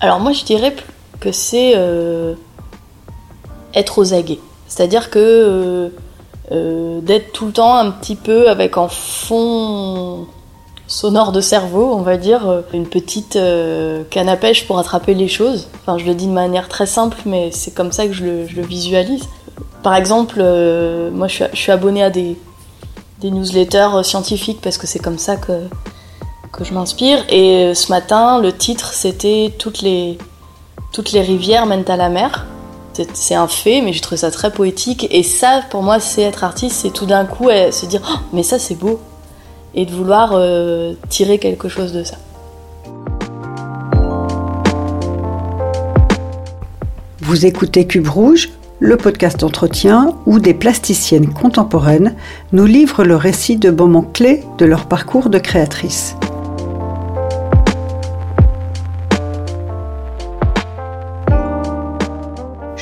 Alors moi je dirais que c'est être aux aguets. C'est-à-dire que d'être tout le temps un petit peu avec en fond sonore de cerveau, on va dire, euh, une petite euh, canne à pêche pour attraper les choses. Enfin, je le dis de manière très simple, mais c'est comme ça que je le, visualise. Par exemple, euh, moi je suis, abonnée à des newsletters scientifiques parce que c'est comme ça que, que je m'inspire. Et ce matin, le titre c'était toutes les, rivières mènent à la mer. C'est un fait, mais j'ai trouvé ça très poétique. Et ça, pour moi, c'est être artiste, c'est tout d'un coup se dire oh, mais ça c'est beau et de vouloir euh, tirer quelque chose de ça. Vous écoutez Cube Rouge, le podcast d'entretien où des plasticiennes contemporaines nous livrent le récit de moments clés de leur parcours de créatrice.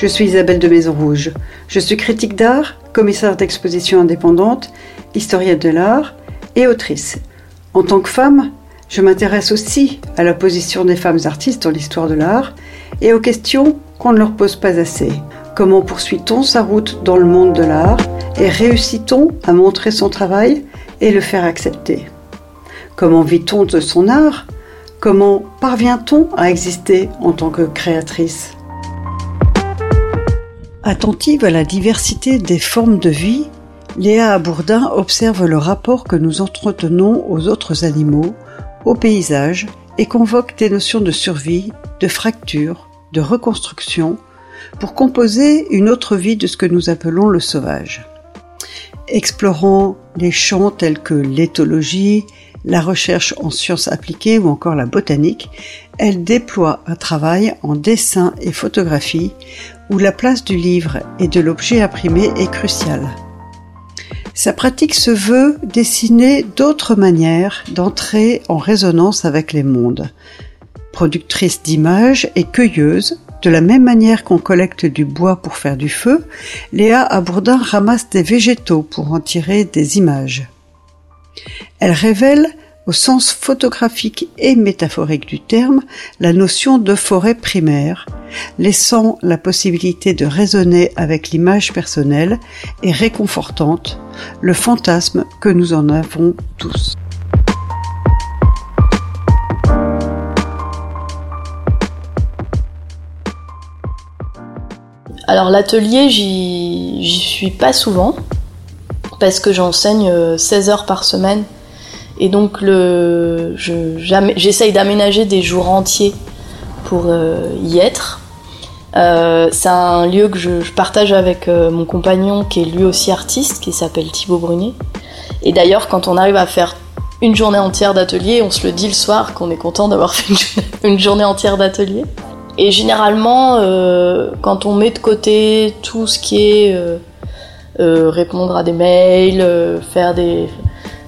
Je suis Isabelle de Maison Rouge. Je suis critique d'art, commissaire d'exposition indépendante, historienne de l'art et autrice. En tant que femme, je m'intéresse aussi à la position des femmes artistes dans l'histoire de l'art et aux questions qu'on ne leur pose pas assez. Comment poursuit-on sa route dans le monde de l'art et réussit-on à montrer son travail et le faire accepter? Comment vit-on de son art? Comment parvient-on à exister en tant que créatrice? Attentive à la diversité des formes de vie, Léa Abourdin observe le rapport que nous entretenons aux autres animaux, au paysage, et convoque des notions de survie, de fracture, de reconstruction, pour composer une autre vie de ce que nous appelons le sauvage. Explorant les champs tels que l'éthologie, la recherche en sciences appliquées ou encore la botanique, elle déploie un travail en dessin et photographie où la place du livre et de l'objet imprimé est cruciale. Sa pratique se veut dessiner d'autres manières d'entrer en résonance avec les mondes. Productrice d'images et cueilleuse, de la même manière qu'on collecte du bois pour faire du feu, Léa Abourdin ramasse des végétaux pour en tirer des images. Elle révèle au sens photographique et métaphorique du terme, la notion de forêt primaire, laissant la possibilité de raisonner avec l'image personnelle et réconfortante le fantasme que nous en avons tous. Alors l'atelier, j'y suis pas souvent parce que j'enseigne 16 heures par semaine et donc le, j'essaye d'aménager des jours entiers pour euh, y être. Euh, c'est un lieu que je, partage avec euh, mon compagnon qui est lui aussi artiste, qui s'appelle Thibaut Brunet. Et d'ailleurs, quand on arrive à faire une journée entière d'atelier, on se le dit le soir qu'on est content d'avoir fait une, journée entière d'atelier. Et généralement, quand on met de côté tout ce qui est répondre à des mails, faire des,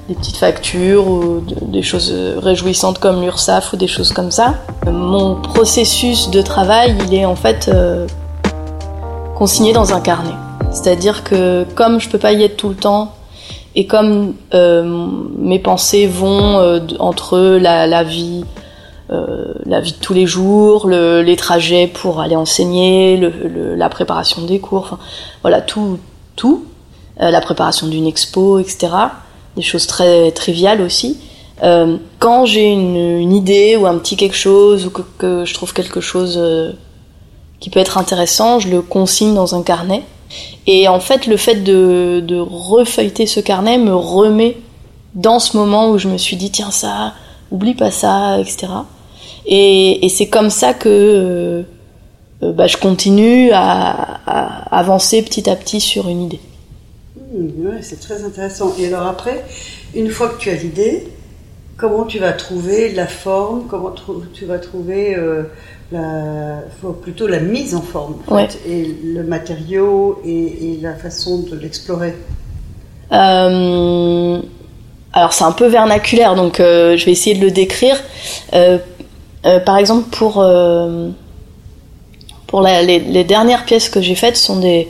des petites factures ou des choses réjouissantes comme l'URSAF ou des choses comme ça. Mon processus de travail, il est en fait euh, consigné dans un carnet. C'est-à-dire que comme je peux pas y être tout le temps et comme euh, mes pensées vont euh, entre la, vie, la vie de tous les jours, les trajets pour aller enseigner, la préparation des cours, voilà tout, tout, la préparation d'une expo, etc des choses très triviales aussi. Euh, quand j'ai une, idée ou un petit quelque chose ou que, je trouve quelque chose euh, qui peut être intéressant, je le consigne dans un carnet. Et en fait, le fait de, de ce carnet me remet dans ce moment où je me suis dit tiens ça, oublie pas ça, etc. Et, c'est comme ça que euh, bah, je continue à avancer petit à petit sur une idée. Oui, c'est très intéressant. Et alors après, une fois que tu as l'idée, comment tu vas trouver la forme, comment tu vas trouver euh, la, plutôt la mise en forme, et le matériau et, la façon de l'explorer euh, Alors c'est un peu vernaculaire, donc euh, je vais essayer de le décrire. par exemple, pour, pour les, dernières pièces que j'ai faites sont des,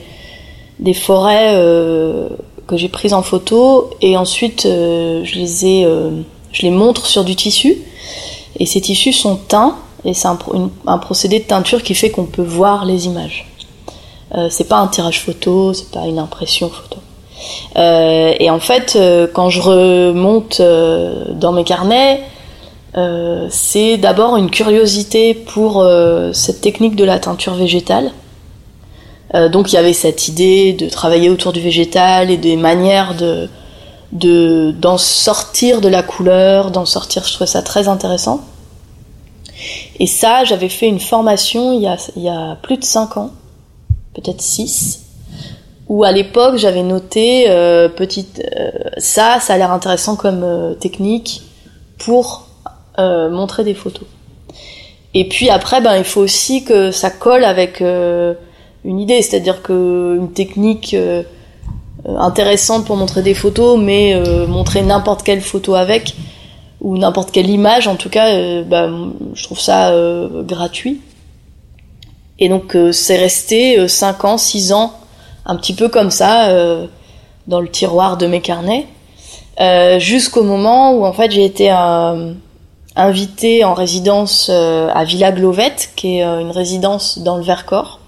des forêts euh, que j'ai prises en photo et ensuite euh, je les ai, euh, je les montre sur du tissu et ces tissus sont teints et c'est un, procédé de teinture qui fait qu'on peut voir les images. C'est pas un tirage photo, c'est pas une impression photo. Et en fait, quand je remonte dans mes carnets, c'est d'abord une curiosité pour cette technique de la teinture végétale. Donc il y avait cette idée de travailler autour du végétal et des manières de d'en sortir de la couleur, d'en sortir. Je trouvais ça très intéressant. Et ça, j'avais fait une formation il y a, plus de 5 ans, peut-être 6, où à l'époque j'avais noté euh, petite, euh, ça, ça a l'air intéressant comme euh, technique pour euh, montrer des photos. Et puis après, ben, il faut aussi que ça colle avec euh, une idée, c'est-à-dire que une technique intéressante pour montrer des photos, mais montrer n'importe quelle photo avec, ou n'importe quelle image, en tout cas, ben, je trouve ça gratuit. Et donc c'est resté 5 ans, 6 ans un petit peu comme ça euh, dans le tiroir de mes carnets, euh, jusqu'au moment où en fait j'ai été euh, invitée en résidence euh, à Villa Glovette, qui est euh, une résidence dans le Vercors.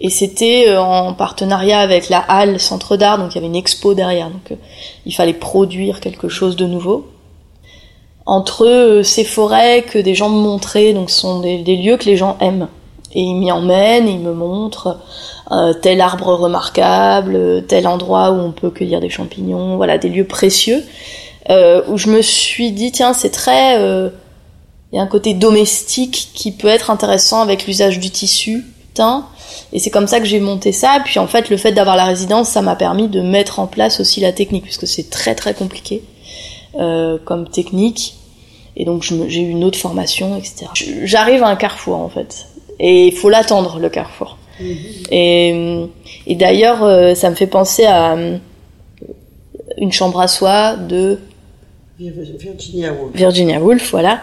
Et c'était en partenariat avec la Halle Centre d'Art, donc il y avait une expo derrière, donc il fallait produire quelque chose de nouveau. Entre ces forêts que des gens me montraient, donc ce sont des, des lieux que les gens aiment. Et ils m'y emmènent, ils me montrent euh, tel arbre remarquable, tel endroit où on peut cueillir des champignons, voilà, des lieux précieux, euh, où je me suis dit, tiens, c'est très... Euh, il y a un côté domestique qui peut être intéressant avec l'usage du tissu teint. Et c'est comme ça que j'ai monté ça. Puis en fait, le fait d'avoir la résidence, ça m'a permis de mettre en place aussi la technique, puisque c'est très très compliqué euh, comme technique. Et donc j'ai eu une autre formation, etc. J'arrive à un carrefour en fait. Et il faut l'attendre, le carrefour. Mhm. Et, et d'ailleurs, euh, ça me fait penser à euh, une chambre à soie de Virginia Woolf. Virginia Woolf, voilà,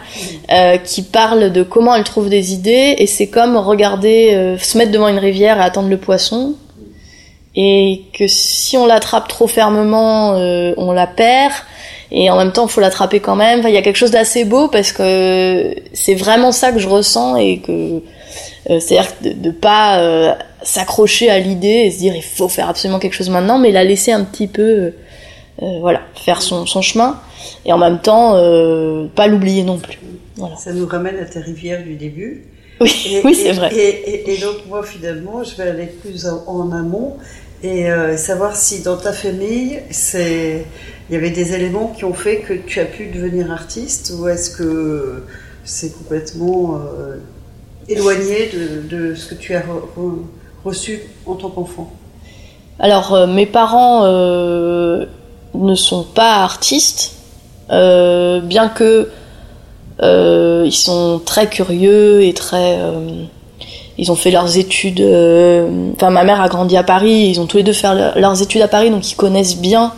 euh, qui parle de comment elle trouve des idées, et c'est comme regarder, euh, se mettre devant une rivière et attendre le poisson, et que si on l'attrape trop fermement, euh, on la perd, et en même temps, il faut l'attraper quand même. Enfin, il y a quelque chose d'assez beau parce que c'est vraiment ça que je ressens et que euh, c'est-à-dire de, de pas euh, s'accrocher à l'idée et se dire il faut faire absolument quelque chose maintenant, mais la laisser un petit peu, euh, voilà, faire son, son, chemin et en même temps pas l'oublier non plus. Voilà. Ça nous ramène à ta rivière du début. Oui, oui c'est vrai. Et, et, et, donc moi finalement, je vais aller plus en, en amont et euh, savoir si dans ta famille, c'est il y avait des éléments qui ont fait que tu as pu devenir artiste ou est-ce que c'est complètement euh, éloigné de, de, ce que tu as re, reçu en tant qu'enfant? Alors, euh, mes parents euh, ne sont pas artistes, euh, bien que euh, ils sont très curieux et très. Euh, ils ont fait leurs études. Enfin, ma mère a grandi à Paris. Ils ont tous les deux fait leurs études à Paris, donc ils connaissent bien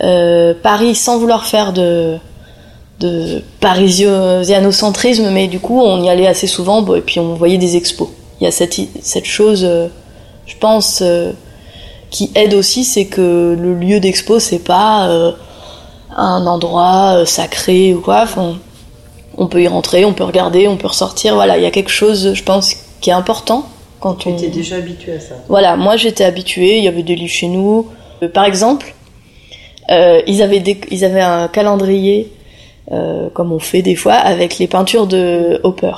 Paris sans vouloir faire de de parisianocentrisme, mais du coup, on y allait assez souvent, et puis on voyait des expos. Il y a cette, chose, je pense, qui aide aussi, c'est que le lieu d'expo, c'est pas euh, un endroit euh, sacré ou quoi. Enfin, on peut y rentrer, on peut regarder, on peut ressortir. Voilà, il y a quelque chose, je pense, qui est important quand tu on. étais déjà habitué à ça. Voilà, moi j'étais habituée. Il y avait des livres chez nous. par exemple, ils avaient des, ils avaient un calendrier euh, comme on fait des fois avec les peintures de Hopper.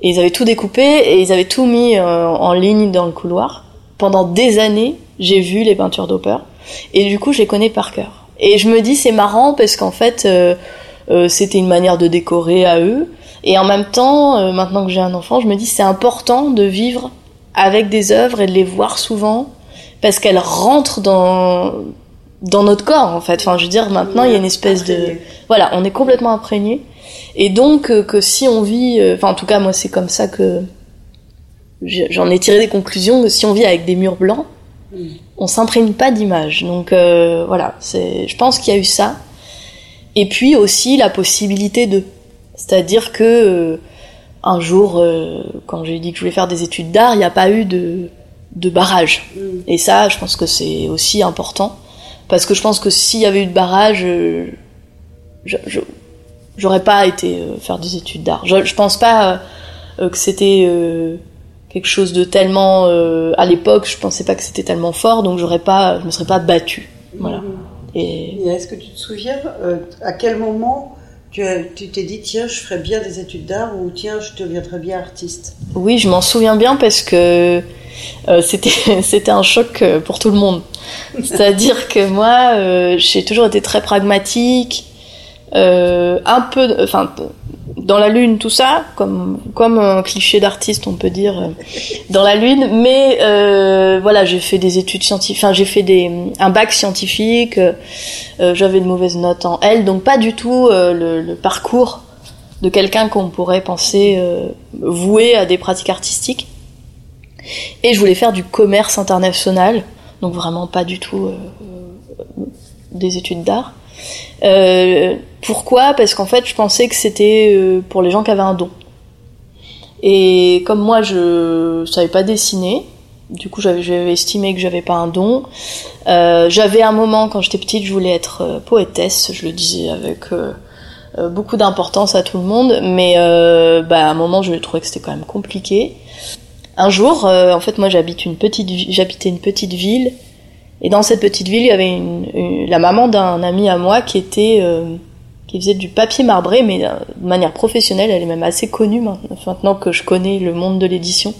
Et ils avaient tout découpé et ils avaient tout mis euh, en ligne dans le couloir. Pendant des années, j'ai vu les peintures d'Hopper et du coup, je les connais par cœur. Et je me dis c'est marrant parce qu'en fait, euh, euh c'était une manière de décorer à eux. Et en même temps, euh, maintenant que j'ai un enfant, je me dis c'est important de vivre avec des œuvres et de les voir souvent parce qu'elles rentrent dans dans notre corps en fait. Enfin, je veux dire, maintenant il y a une espèce imprégné. de voilà, on est complètement imprégné. Et donc euh, que si on vit, euh, enfin en tout cas moi c'est comme ça que j'en ai tiré des conclusions que si on vit avec des murs blancs. On s'imprègne pas d'images. Donc euh, voilà, c'est, je pense qu'il y a eu ça. Et puis aussi la possibilité de, c'est-à-dire que euh, un jour, euh, quand j'ai dit que je voulais faire des études d'art, il n'y a pas eu de de barrage. Mm. Et ça, je pense que c'est aussi important parce que je pense que s'il y avait eu de barrage, je, je, j'aurais pas été faire des études d'art. Je, je pense pas que c'était quelque chose de tellement à l'époque je pensais pas que c'était tellement fort donc j'aurais pas je me serais pas battue voilà mmh. et, et est-ce que tu te souviens à quel moment tu t'es dit, tiens, je ferais bien des études d'art ou tiens, je deviendrais bien artiste? Oui, je m'en souviens bien parce que euh, c'était un choc euh, pour tout le monde. C'est-à-dire que moi, euh, j'ai toujours été très pragmatique, un peu, enfin, dans la lune, tout ça, comme comme un cliché d'artiste, on peut dire, euh, dans la lune. Mais euh, voilà, j'ai fait des études scientifiques, enfin j'ai fait des un bac scientifique. Euh, j'avais de mauvaises notes en L, donc pas du tout le, le, parcours de quelqu'un qu'on pourrait penser voué à des pratiques artistiques. Et je voulais faire du commerce international, donc vraiment pas du tout des études d'art. Euh, pourquoi? Parce qu'en fait, je pensais que c'était euh, pour les gens qui avaient un don. Et comme moi, je savais pas dessiner, du coup, j'avais estimé que j'avais pas un don. Euh, j'avais un moment, quand j'étais petite, je voulais être poétesse. Je le disais avec beaucoup d'importance à tout le monde, mais bah, à un moment, je trouvais que c'était quand même compliqué. Un jour, en fait, moi, j'habitais une petite ville et dans cette petite ville, il y avait une, la maman d'un ami à moi qui était euh, qui faisait du papier marbré, mais euh, de manière professionnelle. Elle est même assez connue maintenant que je connais le monde de l'édition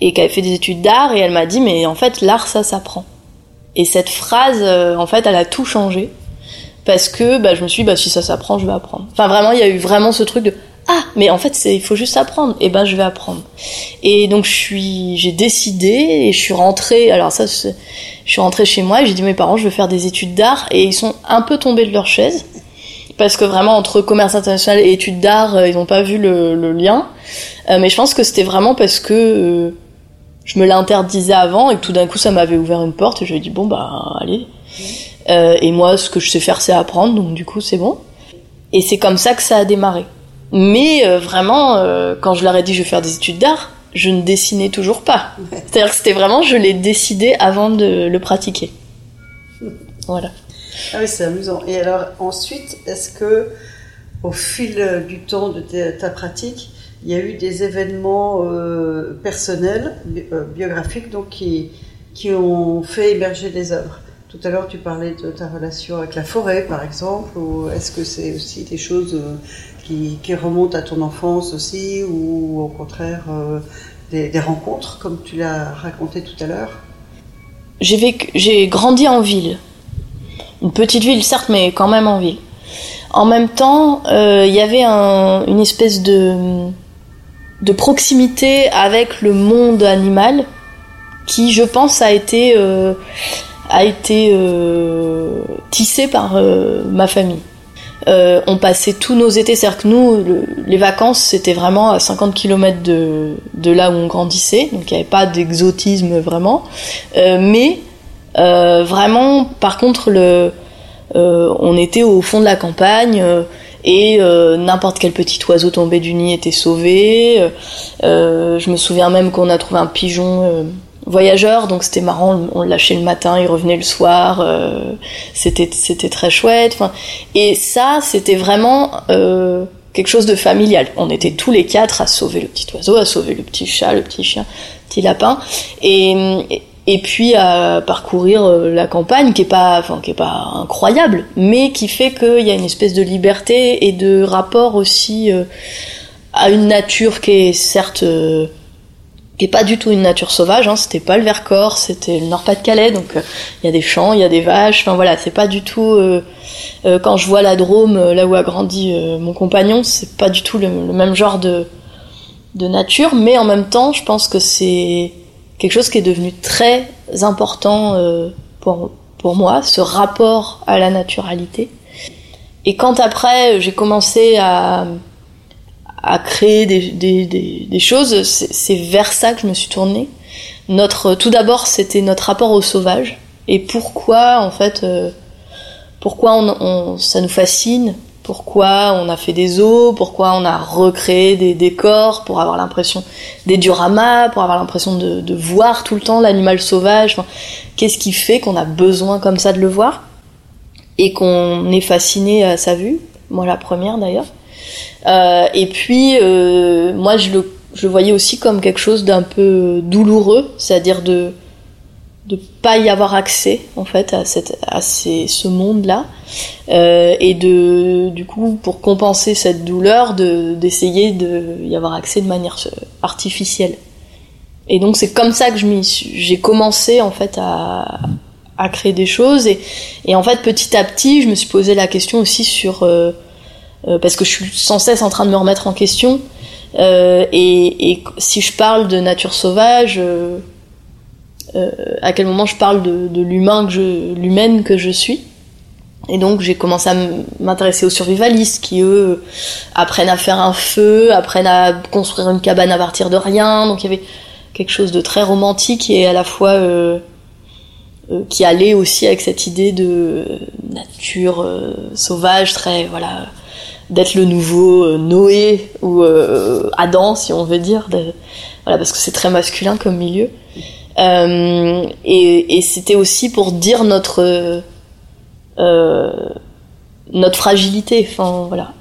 et qui avait fait des études d'art. Et elle m'a dit, mais en fait, l'art, ça s'apprend. Et cette phrase, euh, en fait, elle a tout changé parce que bah, je me suis dit, bah, si ça s'apprend, je vais apprendre. Enfin, vraiment, il y a eu vraiment ce truc de ah mais en fait il faut juste apprendre et ben je vais apprendre et donc je suis j'ai décidé et je suis rentrée alors ça je suis rentrée chez moi et j'ai dit mes parents je veux faire des études d'art. Et ils sont un peu tombés de leur chaise. Parce que vraiment entre commerce international et études d'art euh, ils n'ont pas vu le, le lien. Euh, mais je pense que c'était vraiment parce que euh, je me l'interdisais avant et que tout d'un coup ça m'avait ouvert une porte et je dit bon bah allez. Et moi ce que je sais faire c'est apprendre. Donc du coup c'est bon. Et c'est comme ça que ça a démarré. Mais euh, vraiment, euh, quand je leur ai dit je vais faire des études d'art, je ne dessinais toujours pas. C'est-à-dire que c'était vraiment, je l'ai décidé avant de le pratiquer. Voilà. Ah oui, c'est amusant. Et alors ensuite, est-ce que au fil du temps de ta pratique, il y a eu des événements euh, personnels, biographiques, donc qui, qui ont fait émerger des œuvres? Tout à l'heure, tu parlais de ta relation avec la forêt, par exemple, ou est-ce que c'est aussi des choses qui, qui remontent à ton enfance aussi, ou au contraire euh, des, rencontres, comme tu l'as raconté tout à l'heure? J'ai grandi en ville. Une petite ville, certes, mais quand même en ville. En même temps, euh, il y avait un, une espèce de, de proximité avec le monde animal qui, je pense, a été, euh, a été euh, tissé par ma famille. Euh, on passait tous nos étés, c'est-à-dire que nous, les vacances, c'était vraiment à 50 km de, là où on grandissait, donc il n'y avait pas d'exotisme vraiment. Euh, mais euh, vraiment, par contre, on était au fond de la campagne et n'importe quel petit oiseau tombé du nid était sauvé. je me souviens même qu'on a trouvé un pigeon voyageur, donc c'était marrant, on le lâchait le matin, il revenait le soir, euh, c'était c'était très chouette. et ça, c'était vraiment euh, quelque chose de familial. On était tous les quatre à sauver le petit oiseau, à sauver le petit chat, le petit chien, le petit lapin, et, et puis à parcourir euh, la campagne qui est pas, enfin qui est pas incroyable, mais qui fait qu'il y a une espèce de liberté et de rapport aussi à une nature qui est certes qui est pas du tout une nature sauvage, hein, c'était pas le Vercors, c'était le Nord-Pas-de-Calais, donc euh, il y a des champs, il y a des vaches, enfin voilà, c'est pas du tout. Euh, euh, quand je vois la Drôme, là où a grandi mon compagnon, c'est pas du tout le, même genre de, de nature, mais en même temps, je pense que c'est quelque chose qui est devenu très important pour, pour moi, ce rapport à la naturalité. Et quand après j'ai commencé à à créer des, des, des, choses, c'est vers ça que je me suis tournée. Notre, tout d'abord, c'était notre rapport au sauvage et pourquoi en fait, euh, pourquoi on, ça nous fascine, pourquoi on a fait des eaux, pourquoi on a recréé des décors pour avoir l'impression des dioramas, pour avoir l'impression de, voir tout le temps l'animal sauvage. Qu'est-ce qui fait qu'on a besoin comme ça de le voir et qu'on est fasciné à sa vue? Moi la première d'ailleurs. Et puis moi je le, je voyais aussi comme quelque chose d'un peu douloureux, c'est-à-dire de de pas y avoir accès en fait à cette à ces, ce monde là euh, et de du coup pour compenser cette douleur de d'essayer de y avoir accès de manière euh, artificielle. Et donc c'est comme ça que j'ai commencé en fait à à créer des choses et et en fait petit à petit je me suis posé la question aussi sur euh, euh parce que je suis sans cesse en train de me remettre en question euh, et, et si je parle de nature sauvage euh, euh, à quel moment je parle de, de l'humain que je, l'humaine que je suis? Et donc j'ai commencé à m'intéresser aux survivalistes qui eux apprennent à faire un feu, apprennent à construire une cabane à partir de rien. Donc il y avait quelque chose de très romantique et à la fois euh, euh, qui allait aussi avec cette idée de nature euh, sauvage, très voilà, d'être le nouveau euh, Noé ou Adam si on veut dire, voilà parce que c'est très masculin comme milieu. Euh, et, c'était aussi pour dire notre euh, notre fragilité. Enfin voilà.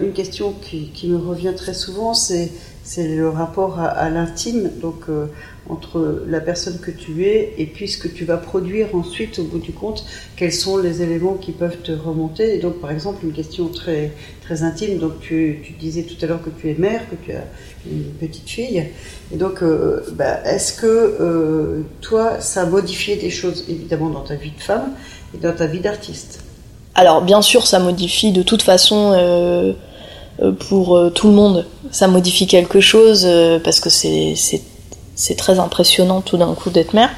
Une question qui, me revient très souvent, c'est le rapport à, l'intime, donc euh, entre la personne que tu es et puis ce que tu vas produire ensuite au bout du compte, quels sont les éléments qui peuvent te remonter. Et donc par exemple une question très très intime, donc tu, tu disais tout à l'heure que tu es mère, que tu as une petite fille, et donc euh, bah, est-ce que euh, toi ça a modifié des choses évidemment dans ta vie de femme et dans ta vie d'artiste? Alors bien sûr ça modifie de toute façon. Euh pour tout le monde. Ça modifie quelque chose parce que c'est c'est très impressionnant tout d'un coup d'être mère.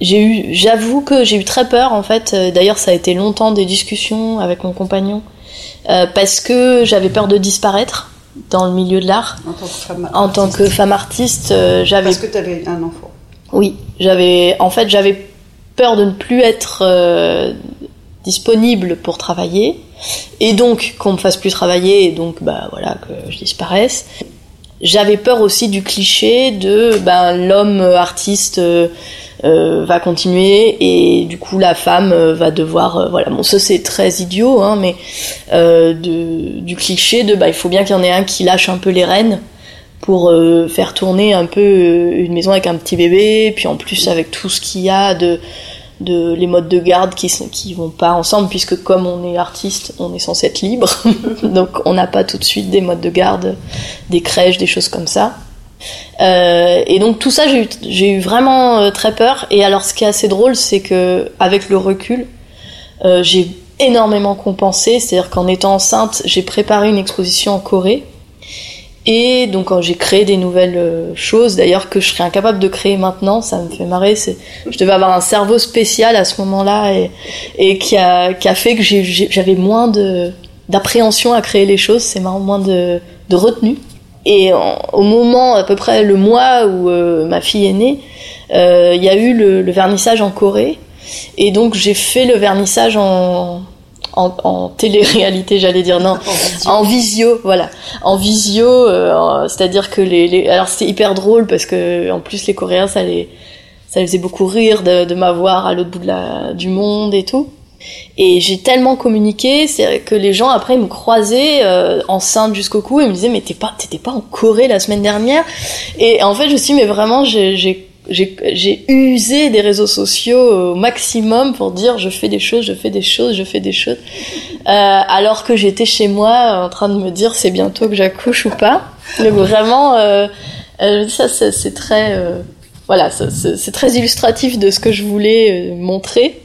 J'ai eu, j'avoue que j'ai eu très peur en fait. D'ailleurs, ça a été longtemps des discussions avec mon compagnon euh, parce que j'avais peur de disparaître dans le milieu de l'art. En tant que femme, en tant que femme artiste, euh, j'avais. Parce que tu avais un enfant. Oui, j'avais. En fait, j'avais peur de ne plus être euh, disponible pour travailler et donc qu'on me fasse plus travailler et donc bah voilà que je disparaisse. J'avais peur aussi du cliché de ben l'homme artiste euh, euh, va continuer et du coup la femme euh, va devoir voilà. Bon ça c'est très idiot hein mais du cliché de bah il faut bien qu'il y en ait un qui lâche un peu les rênes pour faire tourner un peu une maison avec un petit bébé puis en plus avec tout ce qu'il y a de de les modes de garde qui qui vont pas ensemble puisque comme on est artiste on est censé être libre. Donc on n'a pas tout de suite des modes de garde des crèches des choses comme ça. Euh, et donc tout ça j'ai eu j'ai eu vraiment euh, très peur. Et alors ce qui est assez drôle c'est que avec le recul euh, j'ai énormément compensé. C'est à dire qu'en étant enceinte j'ai préparé une exposition en Corée et donc quand j'ai créé des nouvelles euh, choses, d'ailleurs que je serais incapable de créer maintenant, ça me fait marrer. Je devais avoir un cerveau spécial à ce moment-là et, qui a, fait que j'avais moins d'appréhension à créer les choses, c'est marrant, moins de, retenue. Et au moment, à peu près le mois où euh, ma fille est née, euh, il y a eu le vernissage en Corée. Et donc j'ai fait le vernissage en, en, en télé-réalité, j'allais dire non, En visio. en visio, voilà, en visio, euh, c'est-à-dire que les, les alors c'était hyper drôle parce que en plus les Coréens ça les ça les faisait beaucoup rire de, de m'avoir à l'autre bout de la du monde et tout. Et j'ai tellement communiqué, c'est que les gens après ils me croisaient euh, enceinte jusqu'au cou et me disaient mais t'es pas t'étais pas en Corée la semaine dernière? Et en fait je me suis dit, mais vraiment j'ai j'ai usé des réseaux sociaux au maximum pour dire je fais des choses, je fais des choses, je fais des choses. Euh, alors que j'étais chez moi en train de me dire c'est bientôt que j'accouche ou pas. Donc vraiment, euh, euh, ça c'est très, euh, voilà, c'est très illustratif de ce que je voulais euh, montrer.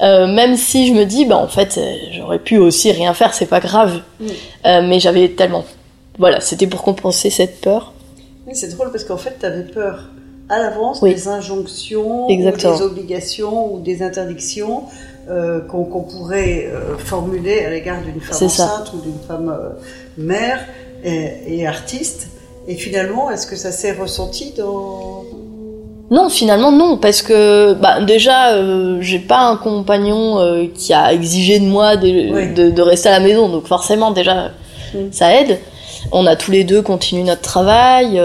Euh, même si je me dis, bah en fait, euh, j'aurais pu aussi rien faire, c'est pas grave. Mm. Euh, mais j'avais tellement, voilà, c'était pour compenser cette peur. Oui, c'est drôle parce qu'en fait, tu avais peur à l'avance Oui. des injonctions, ou des obligations ou des interdictions euh, qu'on pourrait euh, formuler à l'égard d'une femme ça. enceinte ou d'une femme euh, mère et, et artiste. Et finalement, est-ce que ça s'est ressenti dans... Non, finalement non, parce que bah, déjà j'ai pas un compagnon qui a exigé de moi de, Oui. de, de rester à la maison, donc forcément déjà Mm. ça aide. On a tous les deux continué notre travail,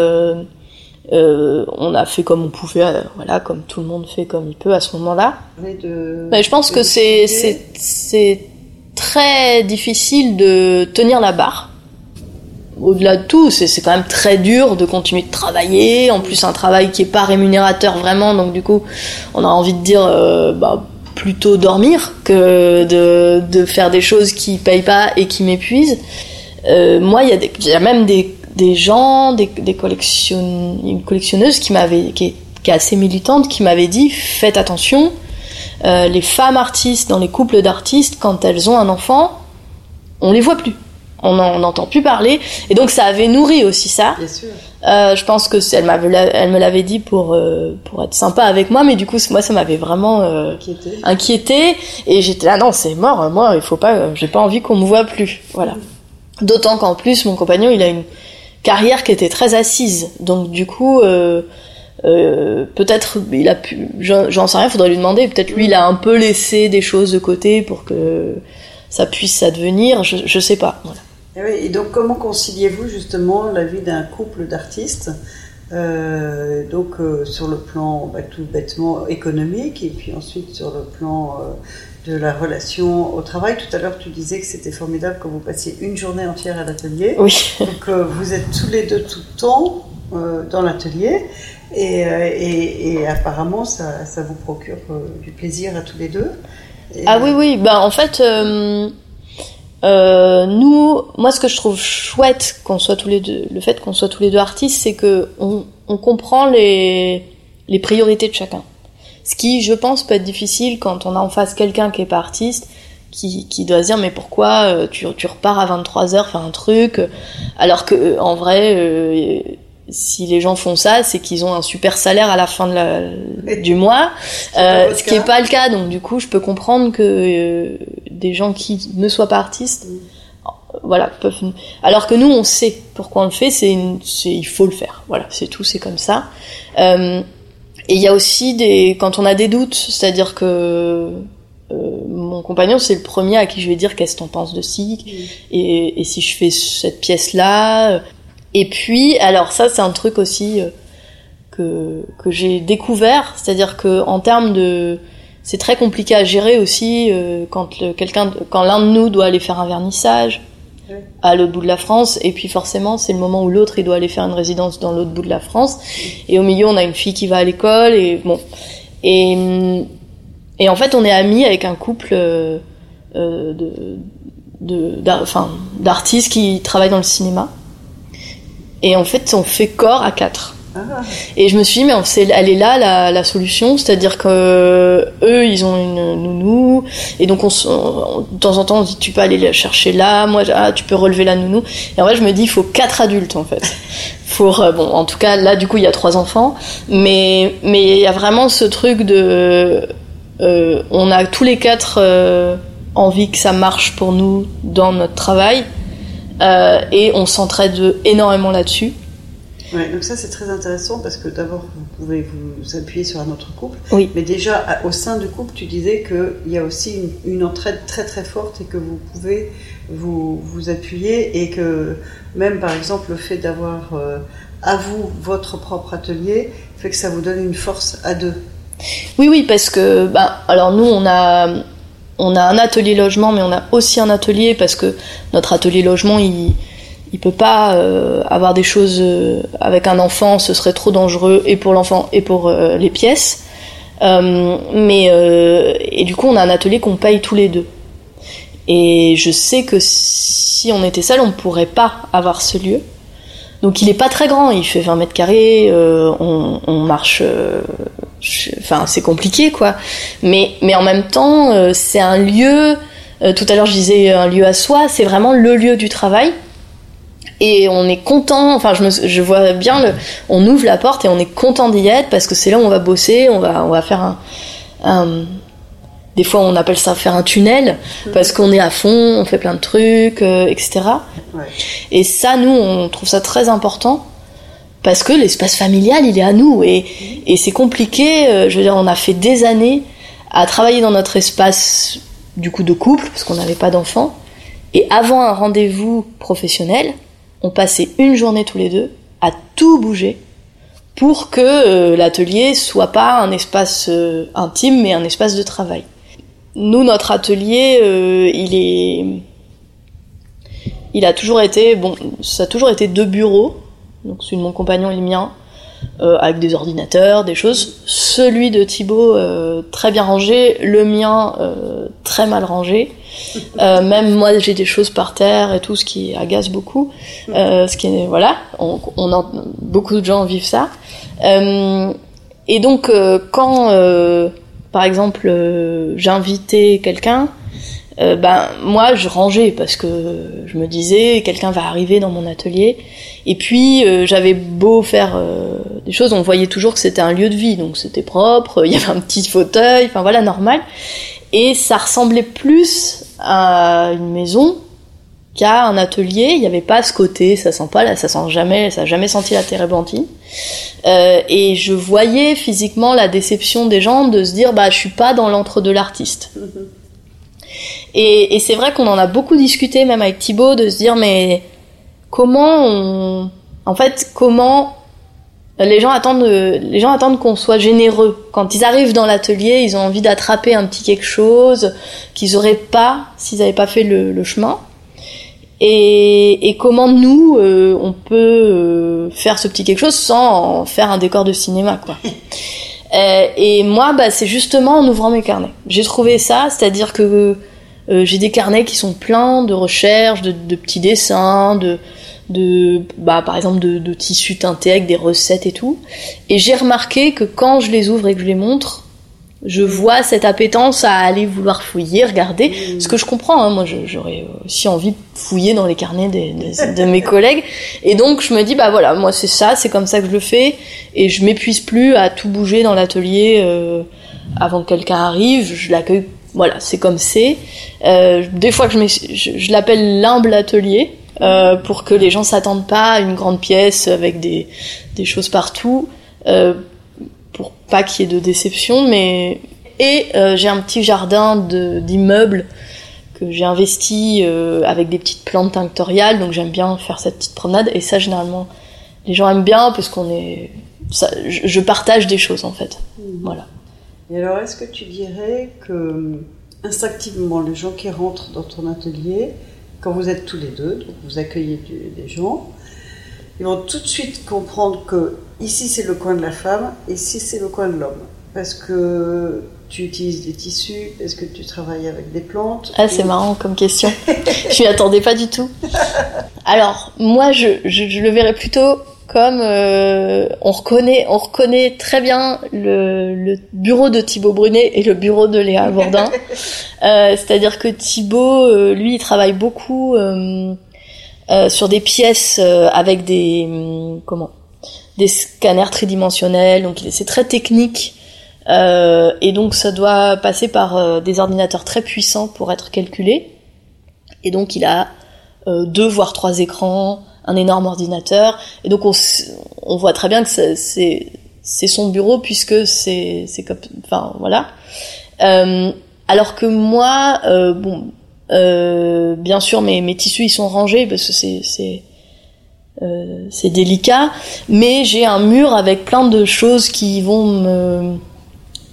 euh, on a fait comme on pouvait, euh, voilà, comme tout le monde fait comme il peut à ce moment-là. de Mais je pense de que c'est c'est très difficile de tenir la barre. Au-delà de tout, c'est quand même très dur de continuer de travailler. En plus, un travail qui est pas rémunérateur vraiment, donc du coup, on a envie de dire, euh, bah, plutôt dormir que de, de, faire des choses qui payent pas et qui m'épuisent. Euh, moi, il y, a y a même des, des gens, des, des collection, une collectionneuse qui m'avait, qui est, qui est assez militante, qui m'avait dit faites attention, euh, les femmes artistes dans les couples d'artistes, quand elles ont un enfant, on les voit plus. On n'entend plus parler. Et donc ça avait nourri aussi ça. Bien sûr. Euh, je pense que elle, elle me l'avait dit pour euh, pour être sympa avec moi, mais du coup moi ça m'avait vraiment euh, Inquiété. inquiété et j'étais là non c'est mort, moi il faut pas, j'ai pas envie qu'on me voit plus, voilà. D'autant qu'en plus mon compagnon il a une carrière qui était très assise, donc du coup euh, euh, peut-être il a pu, j'en sais rien, faudrait lui demander. Peut-être lui il a un peu laissé des choses de côté pour que ça puisse advenir. Je, sais pas. Voilà. Et, donc comment conciliez-vous justement la vie d'un couple d'artistes euh, donc sur le plan bah, tout bêtement économique et puis ensuite sur le plan de la relation au travail. Tout à l'heure tu disais que c'était formidable quand vous passiez une journée entière à l'atelier. Oui. Donc euh, vous êtes tous les deux tout le temps euh, dans l'atelier et, euh, et, et, apparemment ça, ça vous procure du plaisir à tous les deux. Et, Ah oui oui, bah en fait. Nous, moi, ce que je trouve chouette qu'on soit tous les deux, le fait qu'on soit tous les deux artistes, c'est que on, on comprend les, les priorités de chacun. Ce qui, je pense, peut être difficile quand on a en face quelqu'un qui est pas artiste, qui, qui doit se dire mais pourquoi euh, tu, tu repars à 23 heures faire un truc, alors que euh, en vrai, euh, si les gens font ça, c'est qu'ils ont un super salaire à la fin de la, du mois, votre ce qui est cas pas le cas. Donc du coup, je peux comprendre que euh, des gens qui ne soient pas artistes, voilà, peuvent. Alors que nous, on sait pourquoi on le fait. C'est, une- c'est il faut le faire. Voilà, c'est tout. C'est comme ça. Euh, et il y a aussi des quand on a des doutes, c'est-à-dire que euh, mon compagnon, c'est le premier à qui je vais dire qu'est-ce que t'en penses de ci, et, et si je fais cette pièce-là. Et puis, alors ça, c'est un truc aussi euh, que, que j'ai découvert, c'est-à-dire que en termes de... C'est très compliqué à gérer aussi euh, quand quelqu'un, quand l'un de nous doit aller faire un vernissage. À l'autre bout de la France, et puis forcément c'est le moment où l'autre il doit aller faire une résidence dans l'autre bout de la France, et au milieu on a une fille qui va à l'école, et bon, et hum, et en fait on est amis avec un couple euh, euh, de d'artistes qui travaillent dans le cinéma, et en fait on fait corps à quatre. Ah, Et je me suis dit, mais c'est- elle est là la, la solution, c'est-à-dire que eux, ils ont une nounou, et donc on, on- de temps en temps, on se dit, tu peux aller la chercher là, moi, ah, tu peux relever la nounou. Et en vrai, je me dis, il faut quatre adultes en fait. Pour, euh, bon, en tout cas, là, du coup, il y a trois enfants, mais mais il y a vraiment ce truc de, euh, on a tous les quatre euh, envie que ça marche pour nous dans notre travail, euh, et on s'entraide énormément là-dessus. Ouais, donc ça c'est très intéressant parce que d'abord vous pouvez vous appuyer sur un autre couple, Oui. mais déjà au sein du couple tu disais qu'il y a aussi une, une entraide très très forte et que vous pouvez vous, vous appuyer et que même par exemple le fait d'avoir euh, à vous votre propre atelier fait que ça vous donne une force à deux. Oui, oui, parce que, bah, alors nous, on a, on a un atelier logement, mais on a aussi un atelier parce que notre atelier logement, il, il peut pas euh, avoir des choses euh, avec un enfant, ce serait trop dangereux et pour l'enfant et pour euh, les pièces. Mais et du coup, on a un atelier qu'on paye tous les deux. Et je sais que si on était seul, on ne pourrait pas avoir ce lieu. Donc il est pas très grand, il fait 20 mètres carrés, on, on marche, enfin c'est compliqué quoi. Mais mais en même temps, c'est un lieu. tout à l'heure je disais un lieu à soi, c'est vraiment le lieu du travail. Et on est content, enfin je, me, je vois bien, le, on ouvre la porte et on est content d'y être parce que c'est là où on va bosser, on va, on va faire un, un- des fois on appelle ça faire un tunnel parce qu'on est à fond, on fait plein de trucs, euh, etc. Ouais. Et ça, nous, on trouve ça très important parce que l'espace familial, il est à nous et, et c'est compliqué. euh, Je veux dire, on a fait des années à travailler dans notre espace du coup de couple parce qu'on n'avait pas d'enfants. Et avant un rendez-vous professionnel, on passait une journée tous les deux à tout bouger pour que euh, l'atelier soit pas un espace euh, intime mais un espace de travail. nous, notre atelier, il est, il a toujours été, bon, ça a toujours été deux bureaux, donc celui de mon compagnon et le mien, euh, avec des ordinateurs, des choses. Celui de Thibaut euh, très bien rangé, le mien euh, très mal rangé. même moi j'ai des choses par terre et tout, ce qui agace beaucoup. ce qui est voilà, on, on beaucoup de gens vivent ça. et donc quand par exemple j'invitais quelqu'un, ben moi je rangeais parce que je me disais quelqu'un va arriver dans mon atelier et puis euh, j'avais beau faire euh, des choses, on voyait toujours que c'était un lieu de vie, donc c'était propre, il y avait un petit fauteuil, enfin voilà, normal. Et ça ressemblait plus à une maison qu'à un atelier. Il n'y avait pas ce côté, ça sent pas là, ça sent jamais, ça a jamais senti la térébenthine. Euh, et je voyais physiquement la déception des gens de se dire bah je suis pas dans l'entre de l'artiste. Mm-hmm. Et, et c'est vrai qu'on en a beaucoup discuté même avec Thibaut de se dire mais comment on, en fait, comment les gens attendent, les gens attendent qu'on soit généreux. Quand ils arrivent dans l'atelier, ils ont envie d'attraper un petit quelque chose qu'ils auraient pas s'ils n'avaient pas fait le, chemin. Et, comment nous, euh, on peut euh, faire ce petit quelque chose sans faire un décor de cinéma, quoi. Euh, et moi, bah, c'est justement en ouvrant mes carnets. J'ai trouvé ça, c'est-à-dire que j'ai des carnets qui sont pleins de recherches, de, de petits dessins, de, de bah, par exemple de, de tissus teintés avec des recettes et tout. Et j'ai remarqué que quand je les ouvre et que je les montre, je vois cette appétence à aller vouloir fouiller, regarder. Mm. Ce que je comprends, hein, moi j'aurais aussi envie de fouiller dans les carnets de mes collègues. Et donc je me dis, bah voilà, moi c'est ça, c'est comme ça que je le fais. Et je m'épuise plus à tout bouger dans l'atelier euh, avant que quelqu'un arrive. Je l'accueille, voilà, c'est comme c'est. Euh, des fois que je, je, je l'appelle l'humble atelier euh, pour que les gens s'attendent pas à une grande pièce avec des, des choses partout, euh, pour pas qu'il y ait de déception. Mais et euh, j'ai un petit jardin d'immeubles que j'ai investi avec des petites plantes tinctoriales, donc j'aime bien faire cette petite promenade. Et ça, généralement, les gens aiment bien parce qu'on est, ça, je, partage des choses en fait. Mmh. Voilà. Et alors, est-ce que tu dirais que instinctivement, les gens qui rentrent dans ton atelier quand vous êtes tous les deux, donc vous accueillez des gens, ils vont tout de suite comprendre que ici c'est le coin de la femme, et ici c'est le coin de l'homme. Parce que tu utilises des tissus, est-ce que tu travailles avec des plantes Ah, c'est marrant comme question. je m'y attendais pas du tout. Alors, moi, je, je le verrais plutôt comme euh, on reconnaît on reconnaît très bien le, le, bureau de Thibaut Brunet et le bureau de Léa Bourdin. euh, C'est-à-dire que Thibaut, euh, lui, il travaille beaucoup euh, euh sur des pièces avec des hum, comment des scanners tridimensionnels. Donc c'est très technique. et donc ça doit passer par des ordinateurs très puissants pour être calculé. Et donc il a deux voire trois écrans, un énorme ordinateur. Et donc on, on voit très bien que c'est son bureau puisque c'est c'est comme enfin voilà. Euh, alors que moi, euh, bon, euh, bien sûr mes, tissus ils sont rangés parce que c'est c'est euh, c'est délicat, mais j'ai un mur avec plein de choses qui vont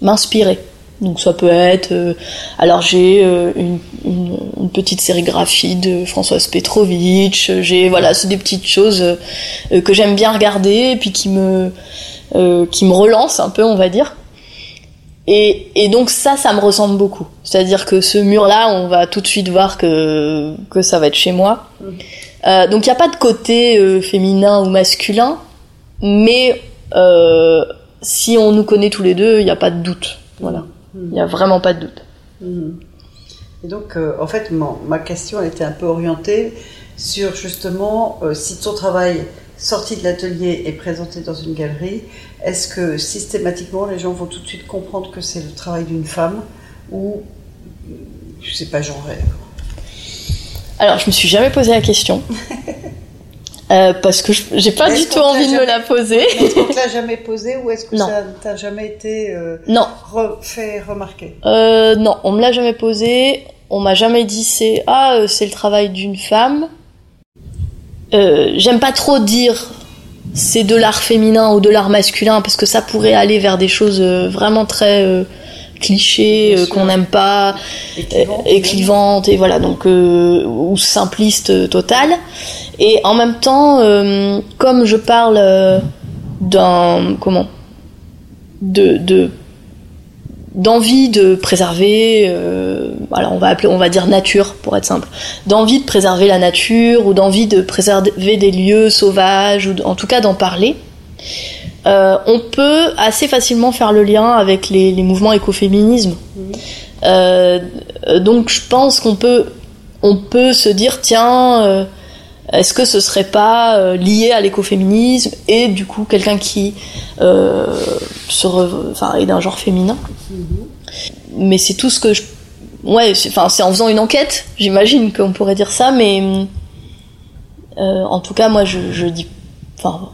m'inspirer. Donc ça peut être, euh, alors j'ai euh, une, une, une, petite sérigraphie de Françoise Petrovitch, j'ai voilà, c'est des petites choses euh, que j'aime bien regarder et puis qui me qui me relancent un peu, on va dire. Et, donc ça, ça me ressemble beaucoup. C'est-à-dire que ce mur-là, on va tout de suite voir que que ça va être chez moi. Donc il n'y a pas de côté féminin ou masculin, mais si on nous connaît tous les deux, il n'y a pas de doute. Voilà. Il n'y a vraiment pas de doute. Mhm. Et donc, euh, en fait, ma question était un peu orientée sur justement euh, si ton travail sorti de l'atelier est présenté dans une galerie, est-ce que systématiquement les gens vont tout de suite comprendre que c'est le travail d'une femme ou je sais pas genré Alors, je me suis jamais posé la question. Euh, parce que j'ai pas du tout envie de me la poser. Est-ce qu'on te l'a jamais posée ou est-ce que ça t'a jamais été euh, non. fait remarquer? Euh, Non, on me l'a jamais posé. On m'a jamais dit c'est ah euh, c'est le travail d'une femme. Euh, J'aime pas trop dire c'est de l'art féminin ou de l'art masculin parce que ça pourrait aller vers des choses vraiment très clichés qu'on n'aime pas, et clivantes et voilà donc ou simplistes totales. Et en même temps, comme je parle d'un comment de, de d'envie de préserver, euh, on va appeler, on va dire nature pour être simple, d'envie de préserver la nature ou d'envie de préserver des lieux sauvages ou en tout cas d'en parler. Euh, on peut assez facilement faire le lien avec les, mouvements écoféminisme. Euh, donc je pense qu'on peut, on peut se dire tiens est-ce que ce serait pas euh, lié à l'écoféminisme et du coup quelqu'un qui euh, enfin, est d'un genre féminin. Mais c'est tout ce que je. Ouais, c'est en faisant une enquête, j'imagine qu'on pourrait dire ça, mais euh, en tout cas, moi je, je dis. Enfin,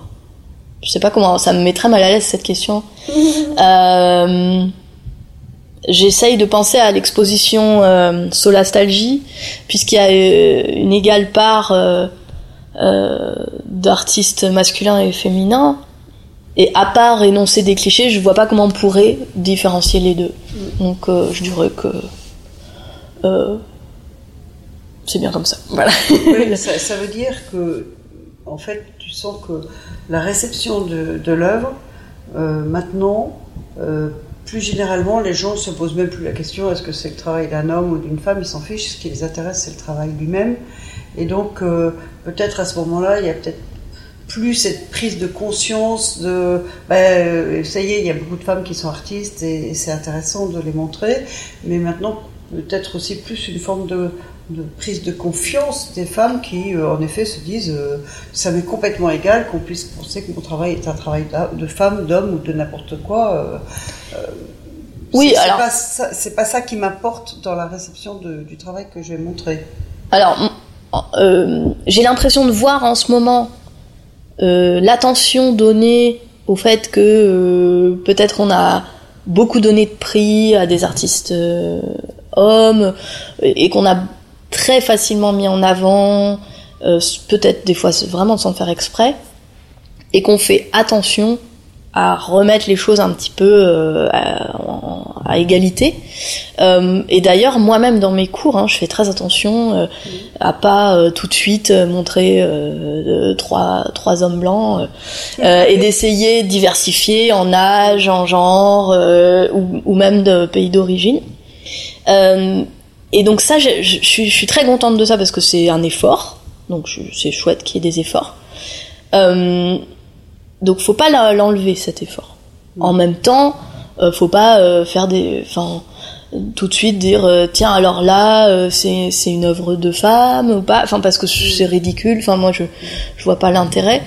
je sais pas comment. Ça me met très mal à l'aise cette question. euh, J'essaye de penser à l'exposition euh, Solastalgie, puisqu'il y a une égale part euh, d'artistes masculins et féminins. Et à part énoncer des clichés, je vois pas comment on pourrait différencier les deux. Mm. Donc euh, je dirais que euh, c'est bien comme ça. Voilà. ça, veut dire que, en fait, tu sens que la réception de, l'œuvre, maintenant, plus généralement, les gens ne se posent même plus la question est-ce que c'est le travail d'un homme ou d'une femme Ils s'en fichent. Ce qui les intéresse, c'est le travail lui-même. Et donc, euh, peut-être à ce moment-là, il y a peut-être plus cette prise de conscience de ben, ça y est, il y a beaucoup de femmes qui sont artistes et, c'est intéressant de les montrer, mais maintenant peut-être aussi plus une forme de, prise de confiance des femmes qui euh, en effet se disent euh, ça m'est complètement égal qu'on puisse penser que mon travail est un travail de femme, d'homme ou de n'importe quoi. oui, alors c'est pas, ça qui m'apporte dans la réception du travail que je vais montrer. Alors euh, j'ai l'impression de voir en ce moment euh, l'attention donnée au fait que euh, peut-être on a beaucoup donné de prix à des artistes hommes et qu'on a très facilement mis en avant, peut-être des fois vraiment sans faire exprès, et qu'on fait attention à remettre les choses un petit peu euh, à, égalité. Euh, et d'ailleurs, moi-même dans mes cours, hein, je fais très attention euh, à pas tout de suite montrer trois, hommes blancs et d'essayer de diversifier en âge, en genre ou, même de pays d'origine. Et donc ça, je, je, je, suis très contente de ça parce que c'est un effort. Donc c'est chouette qu'il y ait des efforts. Euh, donc faut pas l'enlever cet effort. En même temps, euh, faut pas euh, faire des, enfin, tout de suite dire euh, tiens alors là euh, c'est c'est une œuvre de femme ou pas, enfin parce que c'est ridicule. Enfin moi je je vois pas l'intérêt.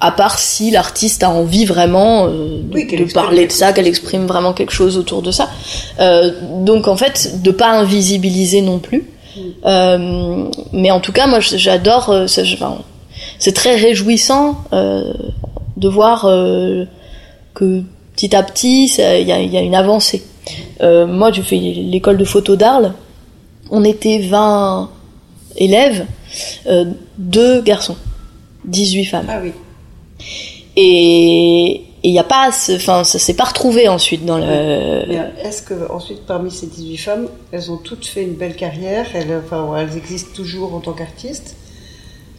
À part si l'artiste a envie vraiment de, parler de ça, qu'elle exprime vraiment quelque chose autour de ça. donc en fait, de pas invisibiliser non plus. Mm. mais en tout cas, moi j'adore. Enfin, c'est très réjouissant euh, de voir euh, que petit à petit, il y a, une avancée. Euh, moi, je fais l'école de photo d'Arles. On était 20 élèves, deux garçons, 18 femmes. Ah oui. Et il n'y a pas, enfin, ça s'est pas retrouvé ensuite dans le. Est-ce que ensuite, parmi ces 18 femmes, elles ont toutes fait une belle carrière? Elles, enfin, elles existent toujours en tant qu'artistes?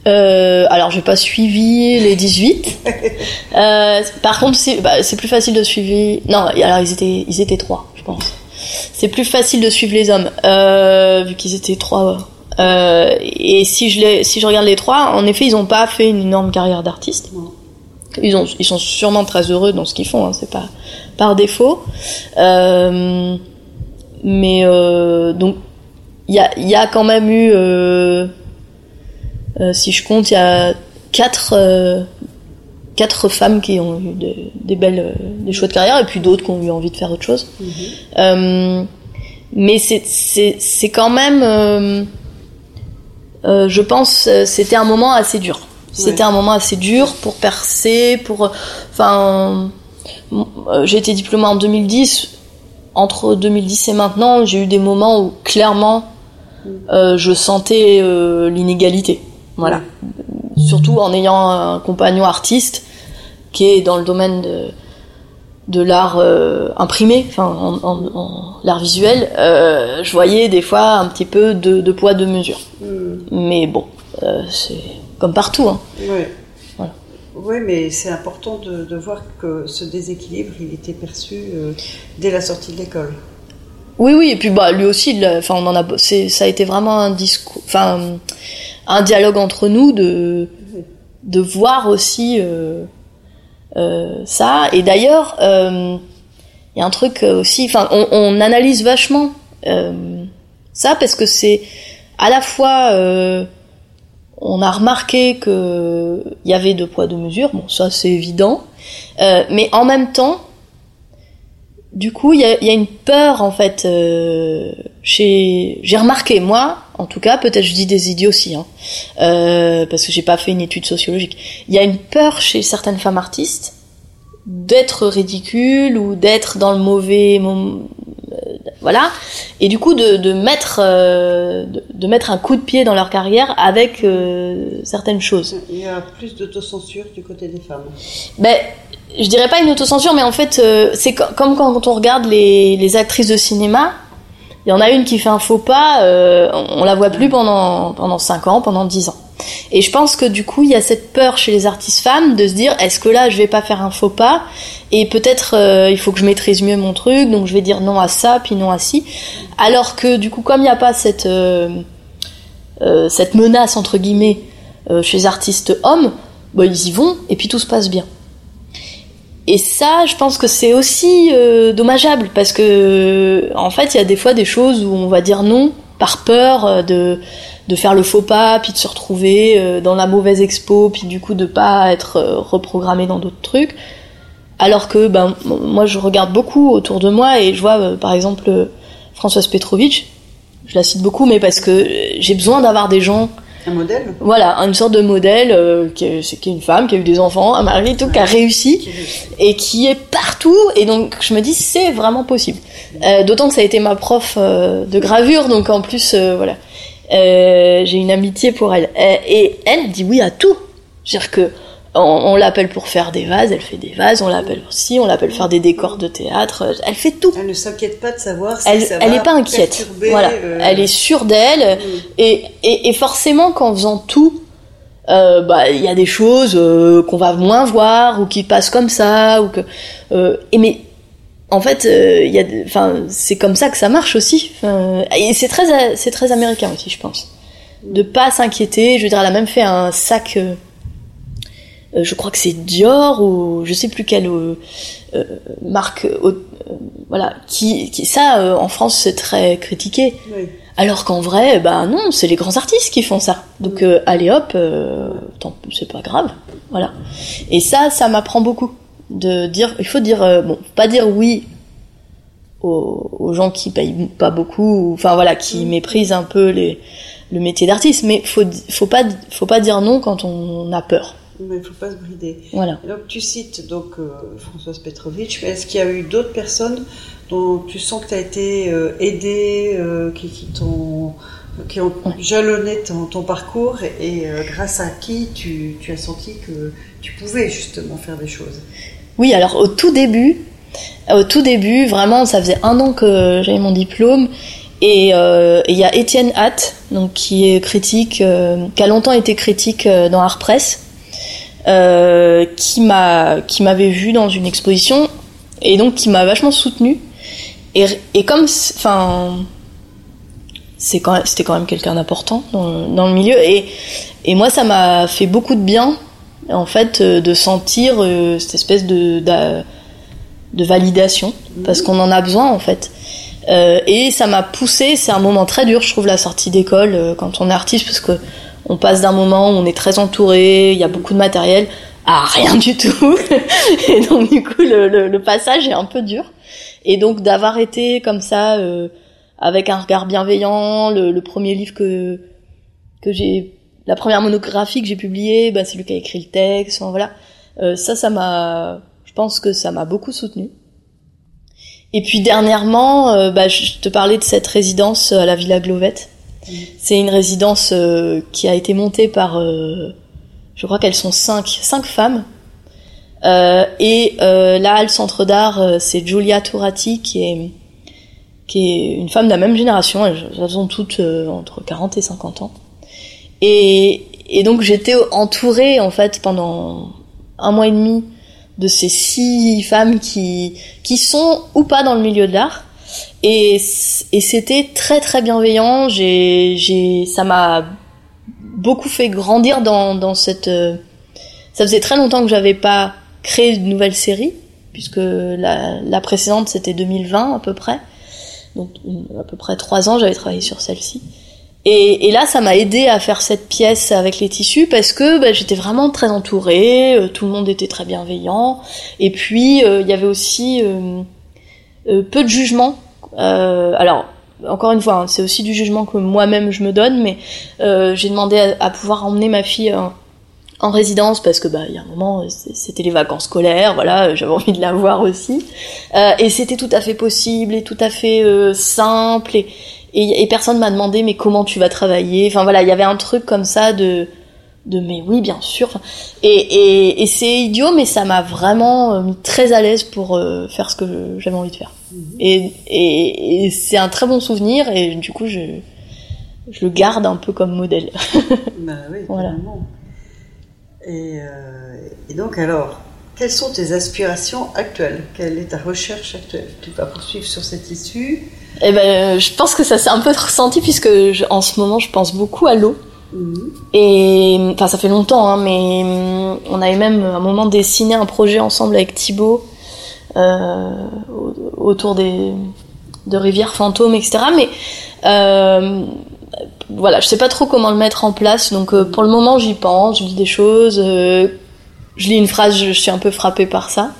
Euh, alors, j'ai pas suivi les 18. euh, par contre, c'est bah, plus facile de suivre. Non, alors ils étaient, ils étaient trois, je pense. C'est plus facile de suivre les hommes, euh, vu qu'ils étaient trois. Euh, et si je, les, si je regarde les trois, en effet, ils ont pas fait une énorme carrière d'artiste. Ils, ont, ils sont sûrement très heureux dans ce qu'ils font, hein, c'est pas par défaut. Euh, mais euh, donc, il y a, y a quand même eu euh, euh, si je compte, il y a quatre, euh, quatre femmes qui ont eu des belles, euh, des chouettes carrières et puis d'autres qui ont eu envie de faire autre chose. Mhm. mais c'est quand même, je pense, c'était un moment assez dur. C'était un moment assez dur pour percer, pour, enfin, j'ai été diplômée en 2010. Entre 2010 et maintenant, j'ai eu des moments où clairement, mhm. je sentais l'inégalité. Voilà. Surtout en ayant un compagnon artiste qui est dans le domaine de, de l'art euh, imprimé, enfin en, en- en l'art visuel, euh, je voyais des fois un petit peu de, de poids de mesure. Hmm. Mais bon, euh, c'est comme partout. Hein. Oui. Voilà. Oui, mais c'est important de, de voir que ce déséquilibre, il était perçu euh, dès la sortie de l'école. Oui, oui, et puis bah lui aussi, il enfin on en a, c'est, ça a été vraiment un discours, enfin un dialogue entre nous de de voir aussi euh, euh, ça. Et d'ailleurs, il y a un truc aussi, enfin on, on analyse vachement ça parce que c'est à la fois on a remarqué que il y avait deux poids deux mesures, bon ça c'est évident, euh, mais en même temps du coup, il y a, une peur en fait euh, chez. J'ai remarqué moi, en tout cas, peut-être je dis des idioties, hein, euh, parce que j'ai pas fait une étude sociologique. Il y a une peur chez certaines femmes artistes d'être ridicule ou d'être dans le mauvais moment, voilà, et du coup de, de mettre euh, de, de mettre un coup de pied dans leur carrière avec euh, certaines choses. Il y a plus d'autocensure du côté des femmes. Ben, je dirais pas une autocensure, mais en fait, euh, c'est co- comme quand on regarde les, les actrices de cinéma. Il y en a une qui fait un faux pas, euh, on, on la voit plus pendant pendant 5 ans, pendant 10 ans. Et je pense que du coup, il y a cette peur chez les artistes femmes de se dire est-ce que là, je vais pas faire un faux pas et peut-être euh, il faut que je maîtrise mieux mon truc, donc je vais dire non à ça, puis non à ci. Alors que du coup, comme il n'y a pas cette euh, euh, cette menace entre guillemets chez les artistes hommes, bah, ils y vont et puis tout se passe bien. Et ça, je pense que c'est aussi dommageable parce que en fait, il y a des fois des choses où on va dire non par peur de de faire le faux pas, puis de se retrouver euh, dans la mauvaise expo, puis du coup de pas être euh, reprogrammé dans d'autres trucs. Alors que ben moi je regarde beaucoup autour de moi et je vois euh, par exemple Françoise Petrovitch, je la cite beaucoup mais parce que j'ai besoin d'avoir des gens Un modèle? Voilà, une sorte de modèle euh, qui, est, c'est- qui est une femme qui a eu des enfants, un mari, et tout, qui a réussi qui et qui est partout. Et donc je me dis c'est vraiment possible. Euh, D'autant que ça a été ma prof euh, de gravure, donc en plus voilà, Euh, j'ai une amitié pour elle. Euh, et elle dit oui à tout. C'est-à-dire que on, on l'appelle pour faire des vases, elle fait des vases. On l'appelle aussi, on l'appelle faire des décors de théâtre. Elle fait tout. Elle ne s'inquiète pas de savoir si Elle, ça elle va est pas inquiète. Voilà, euh, elle est sûre d'elle. mm. Et, et, et forcément, qu'en faisant tout, euh, bah il y a des choses qu'on va moins voir ou qui passent comme ça ou que. et mais en fait, euh, il y a, de- enfin, c'est comme ça que ça marche aussi. Enfin, et c'est très, c'est très américain aussi, je pense, de pas s'inquiéter. Je veux dire, elle a même fait un sac. euh, euh, je crois que c'est Dior ou je sais plus quelle euh, marque. voilà, qui, qui ça en France c'est très critiqué. Oui. Alors qu'en vrai, bah non, c'est les grands artistes qui font ça. Donc allez hop, c'est pas grave, voilà. Et ça, ça m'apprend beaucoup de dire, il faut dire, euh, bon, pas dire oui aux, aux gens qui payent pas beaucoup, ou- enfin voilà, qui méprisent un peu les, le métier d'artiste, mais faut faut pas faut pas dire non quand on a peur, Mais il ne faut pas se brider. voilà. Et Donc tu cites donc euh, Françoise Petrovitch, mais est-ce qu'il y a eu d'autres personnes dont tu sens que tu as été euh, aidée, euh, qui, qui t'ont qui ont Ouais. jalonné ton, ton parcours et euh, grâce à qui tu, tu as senti que tu pouvais justement faire des choses? Oui, alors au tout début, au tout début, vraiment, ça faisait un an que j'avais mon diplôme. Et euh, il y a Étienne Hatt, donc qui est critique, euh, qui a longtemps été critique euh, dans Art Press, euh, qui m'a, qui m'avait vu dans une exposition et donc qui m'a vachement soutenu. Et, comme, enfin, c'est quand c'était quand même quelqu'un d'important dans, dans le milieu. Et, et moi, ça m'a fait beaucoup de bien, en fait, euh, de sentir euh, cette espèce de, d'a- de validation, parce qu'on en a besoin, en fait. Euh, et ça m'a poussé, c'est un moment très dur, je trouve, la sortie d'école, euh, quand on est artiste, parce que on passe d'un moment où on est très entouré, il y a beaucoup de matériel, à rien du tout. et donc, du coup, le, le, le passage est un peu dur. Et donc, d'avoir été comme ça, euh, avec un regard bienveillant, le, le premier livre que, que j'ai, la première monographie que j'ai publiée, bah, c'est lui qui a écrit le texte, enfin, voilà. Euh, ça, ça m'a, je pense que ça m'a beaucoup soutenu. Et puis dernièrement, euh, bah, je te parlais de cette résidence à la Villa Glovette. C'est une résidence euh, qui a été montée par, euh, je crois qu'elles sont cinq, cinq femmes, et là, le centre d'art, c'est Giulia Turati qui est qui est une femme de la même génération, elles, ont toutes entre 40 et 50 ans. Et, et donc j'étais entourée en fait pendant un mois et demi de ces six femmes qui qui sont ou pas dans le milieu de l'art. Et, et c'était très très bienveillant. J'ai j'ai ça m'a beaucoup fait grandir dans dans cette euh, ça faisait très longtemps que j'avais pas créé de nouvelle série puisque la, la précédente c'était 2020 à peu près. Donc à peu près trois ans j'avais travaillé sur celle-ci et, et, là, ça m'a aidé à faire cette pièce avec les tissus parce que bah, j'étais vraiment très entourée, euh, tout le monde était très bienveillant, et puis euh, il y avait aussi euh, peu de jugement. alors, encore une fois, hein, c'est aussi du jugement que moi-même je me donne, mais j'ai demandé à, pouvoir emmener ma fille en résidence parce que bah il y a un moment c'était les vacances scolaires, voilà, j'avais envie de la voir aussi, et c'était tout à fait possible et tout à fait simple et et, et personne m'a demandé mais comment tu vas travailler? Enfin voilà, il y avait un truc comme ça de de mais oui bien sûr. Et, et, et c'est idiot mais ça m'a vraiment euh, mis très à l'aise pour euh, faire ce que j'avais envie de faire. Mhm. Et, et, et c'est un très bon souvenir et du coup je je le garde un peu comme modèle. bah oui, voilà. Et, euh, et donc alors, quelles sont tes aspirations actuelles? Quelle est ta recherche actuelle? Tu vas poursuivre sur cette issue eh ben, je pense que ça s'est un peu ressenti puisque en ce moment, je pense beaucoup à l'eau. Mhm. Et enfin, ça fait longtemps, hein, mais hum, on avait même à un moment dessiné un projet ensemble avec Thibaut euh, autour des de rivières fantômes, etc. Mais euh, voilà, je sais pas trop comment le mettre en place. Donc euh, pour le moment, j'y pense, je lis des choses, euh, je lis une phrase, je, je suis un peu frappée par ça.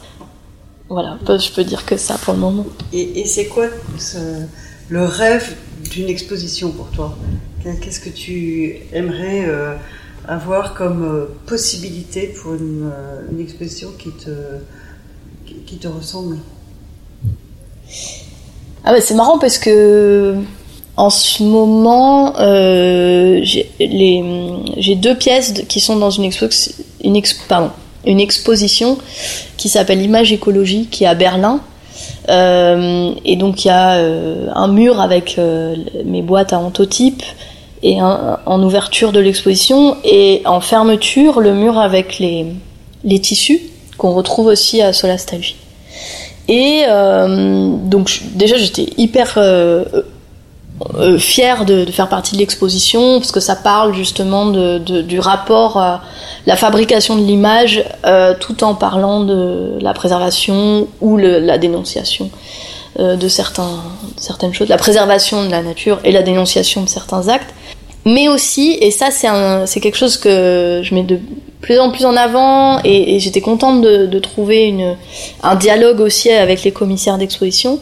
Voilà, je peux dire que ça pour le moment. Et, c'est quoi le rêve d'une exposition pour toi? Qu'est-ce que tu aimerais euh, avoir comme euh, possibilité pour une, euh, exposition qui te, qui, te ressemble? Ah bah c'est marrant parce que en ce moment, j'ai deux pièces qui sont dans une expo, une pardon, une exposition qui s'appelle Image écologie, qui est à Berlin. Euh, et donc il y a euh, un mur avec euh, mes boîtes à antotypes et en ouverture de l'exposition et en fermeture le mur avec les, les tissus qu'on retrouve aussi à Solastalgie. Et donc déjà j'étais hyper euh, fière de, faire partie de l'exposition parce que ça parle justement du rapport à la fabrication de l'image euh, tout en parlant de la préservation ou la dénonciation euh, de certaines choses, la préservation de la nature et la dénonciation de certains actes. Mais aussi, et ça c'est quelque chose que je mets de plus en plus en avant et, j'étais contente de, trouver un dialogue aussi avec les commissaires d'exposition,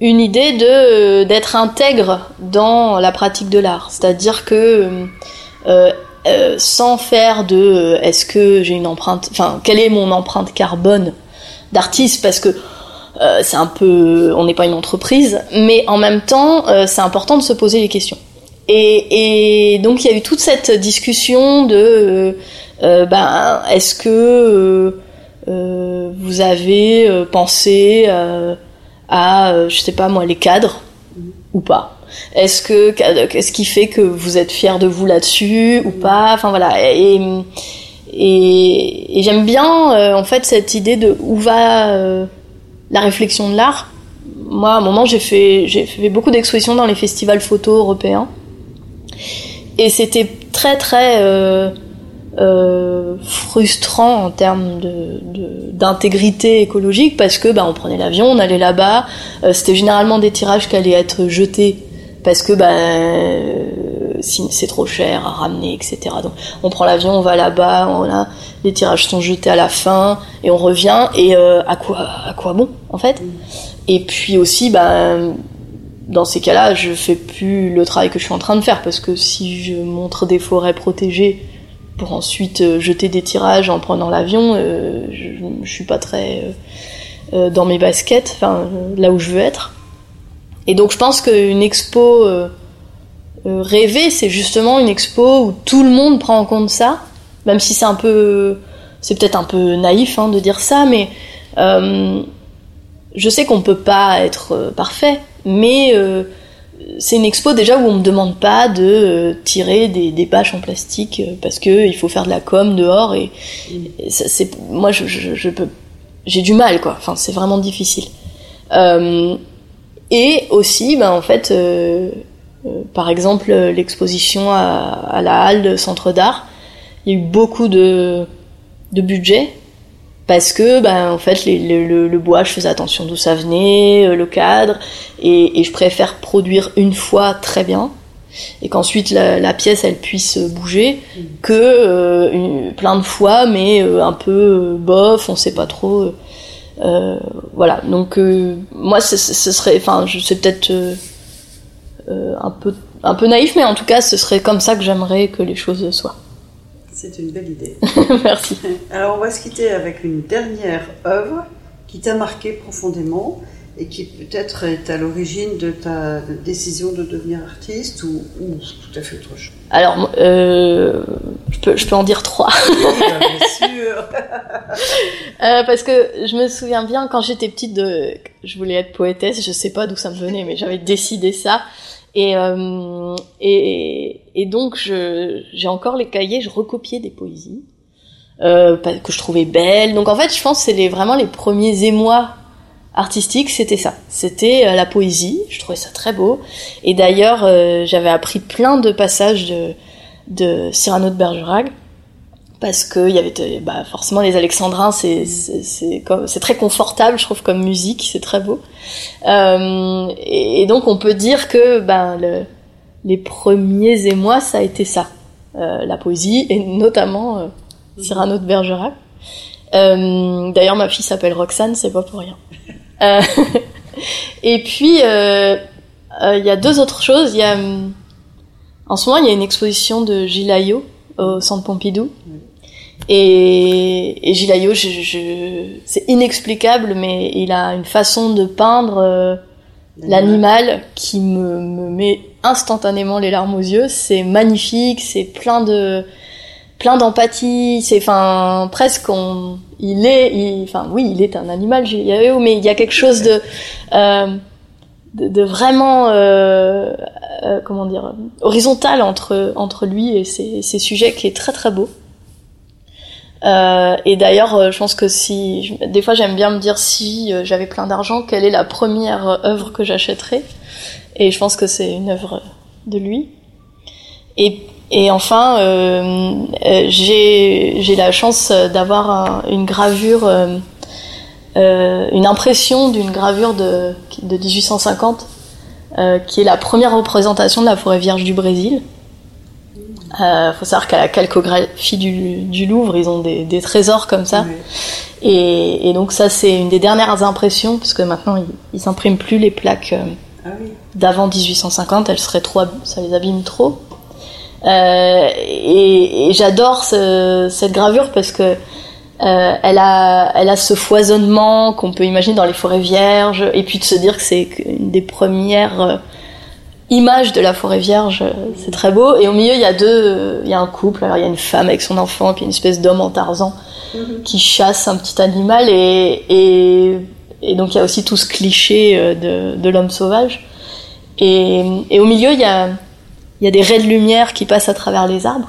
une idée de euh, d'être intègre dans la pratique de l'art, c'est-à-dire que euh, euh, sans faire de est-ce que j'ai une empreinte, enfin quelle est mon empreinte carbone d'artiste? Parce que c'est un peu, on n'est pas une entreprise, mais en même temps c'est important de se poser les questions. Et, et, donc il y a eu toute cette discussion de ben est-ce que vous avez pensé à, euh, je sais pas moi, les cadres ou pas Est-ce que qu'est-ce qui fait que vous êtes fier de vous là-dessus ou pas? Enfin voilà. Et, et, et j'aime bien euh, en fait cette idée de où va euh, la réflexion de l'art. Moi, à un moment, j'ai fait j'ai fait beaucoup d'expositions dans les festivals photo européens et c'était très très euh, frustrant en termes de, d'intégrité écologique parce que bah, on prenait l'avion, on allait là-bas, euh, c'était généralement des tirages qui allaient être jetés parce que bah, c'est trop cher à ramener, etc. Donc on prend l'avion, on va là-bas, voilà, les tirages sont jetés à la fin et on revient. Et euh, à quoi à quoi bon en fait? Et puis aussi bah dans ces cas-là, je fais plus le travail que je suis en train de faire parce que si je montre des forêts protégées pour ensuite euh, jeter des tirages en prenant l'avion, euh, je, je, suis pas très euh, dans mes baskets, là où je veux être. Et donc je pense qu'une expo rêvée, c'est justement une expo où tout le monde prend en compte ça, même si c'est un peu c'est peut-être un peu naïf hein, de dire ça, mais je sais qu'on peut pas être parfait, mais c'est une expo déjà où on me demande pas de euh, tirer des, des bâches en plastique euh, parce que il faut faire de la com dehors et, c'est moi je, peux j'ai du mal quoi. Enfin c'est vraiment difficile. Euh, et aussi ben en fait par exemple l'exposition à, la halle Centre d'art, il y a eu beaucoup de de budget parce que ben en fait les- le, le- le bois je faisais attention d'où ça venait euh, le cadre et, et je préfère produire une fois très bien et qu'ensuite la, la pièce elle puisse bouger que euh, une- plein de fois mais euh, un peu euh, bof on sait pas trop euh, voilà. Donc euh, moi ce, serait enfin je sais peut-être euh, euh, un peu un peu naïf mais en tout cas ce serait comme ça que j'aimerais que les choses soient C'est une belle idée. merci Alors on va se quitter avec une dernière œuvre qui t'a marqué profondément et qui peut-être est à l'origine de ta décision de devenir artiste ou, ou tout à fait autre chose. alors euh, je peux je peux en dire trois Oui, bien sûr. Euh, parce que je me souviens bien quand j'étais petite de je voulais être poétesse je sais pas d'où ça me venait mais j'avais décidé ça et euh, et, et donc j'ai encore les cahiers je recopiais des poésies euh, que je trouvais belles. Donc en fait je pense que c'est les vraiment les premiers émois artistiques c'était ça. C'était euh, la poésie je trouvais ça très beau. Et d'ailleurs euh, j'avais appris plein de passages de de Cyrano de Bergerac parce que y avait bah, forcément les alexandrins c'est c'est très confortable je trouve comme musique c'est très beau. Euh, et, et donc on peut dire que ben le, les premiers émois ça a été ça. Euh, la poésie et notamment euh, Cyrano de Bergerac. Euh, d'ailleurs ma fille s'appelle Roxane c'est pas pour rien. Euh, et puis euh, il y a deux autres choses. Il y a en ce moment il y a une exposition de Gilles Ayot au Centre Pompidou et, et Gilles Ayot, je, je, c'est inexplicable, mais il a une façon de peindre euh, l'animal qui me, me met instantanément les larmes aux yeux. C'est magnifique, c'est plein de plein d'empathie. C'est enfin presque on, il est, enfin oui, il est un animal Gilles Ayot, mais il y a quelque chose de euh, de, de vraiment euh, euh, comment dire horizontal entre entre lui et ses, ses sujets qui est très très beau. Euh, et d'ailleurs, euh, je pense que si, des fois, j'aime bien me dire si euh, j'avais plein d'argent, quelle est la première œuvre que j'achèterais? Et je pense que c'est une œuvre de lui. Et, enfin, j'ai la chance d'avoir un- une gravure, une impression d'une gravure de, de 1850, euh, qui est la première représentation de la forêt vierge du Brésil. Euh, faut savoir qu'à la calcographie du, du Louvre, ils ont des, des trésors comme ça. Et, et donc ça, c'est une des dernières impressions, parce que maintenant, ils, ils impriment plus les plaques euh, Ah oui. d'avant 1850, elles seraient trop, ça les abîme trop. Euh, et et j'adore ce- cette gravure parce que euh, elle a, elle a ce foisonnement qu'on peut imaginer dans les forêts vierges, et puis de se dire que c'est une des premières images de la forêt vierge, euh, c'est très beau. Et au milieu, il y a deux, il y a un couple, alors il y a une femme avec son enfant, puis une espèce d'homme en Tarzan Mhm. qui chasse un petit animal, et, et, et donc il y a aussi tout ce cliché euh, de, de l'homme sauvage. Et, et au milieu, il y a, il y a des raies de lumière qui passent à travers les arbres,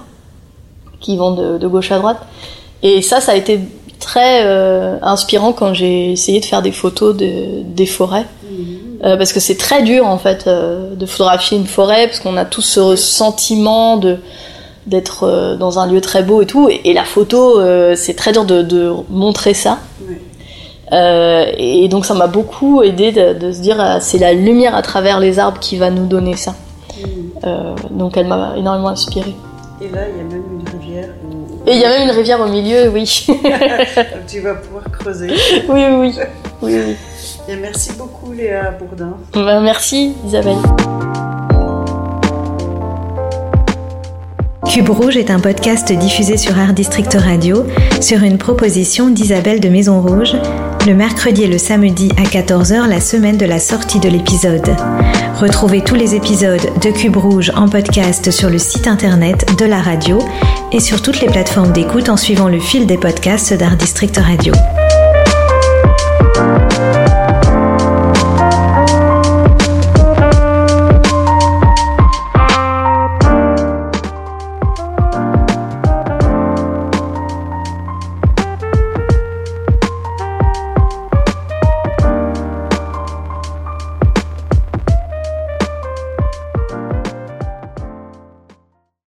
qui vont de, de gauche à droite. Et ça, ça a été très euh, inspirant quand j'ai essayé de faire des photos de, des forêts. Euh, parce que c'est très dur en fait euh, de photographier une forêt parce qu'on a tous ce sentiment de d'être euh, dans un lieu très beau et tout. Et, et la photo c'est très dur de, de montrer ça. Et donc ça m'a beaucoup aidé de, de se dire c'est la lumière à travers les arbres qui va nous donner ça. Euh, donc elle m'a énormément inspirée. Et là, il y a même une rivière et il y a même une rivière au milieu oui tu vas pouvoir creuser. oui oui oui oui, oui. Et merci beaucoup, Léa Bourdin. Ben, merci Isabelle Cube Rouge est un podcast diffusé sur Art District Radio sur une proposition d'Isabelle de Maison Rouge le mercredi et le samedi à 14h la semaine de la sortie de l'épisode. Retrouvez tous les épisodes de Cube Rouge en podcast sur le site internet de la radio et sur toutes les plateformes d'écoute en suivant le fil des podcasts d'Art District Radio.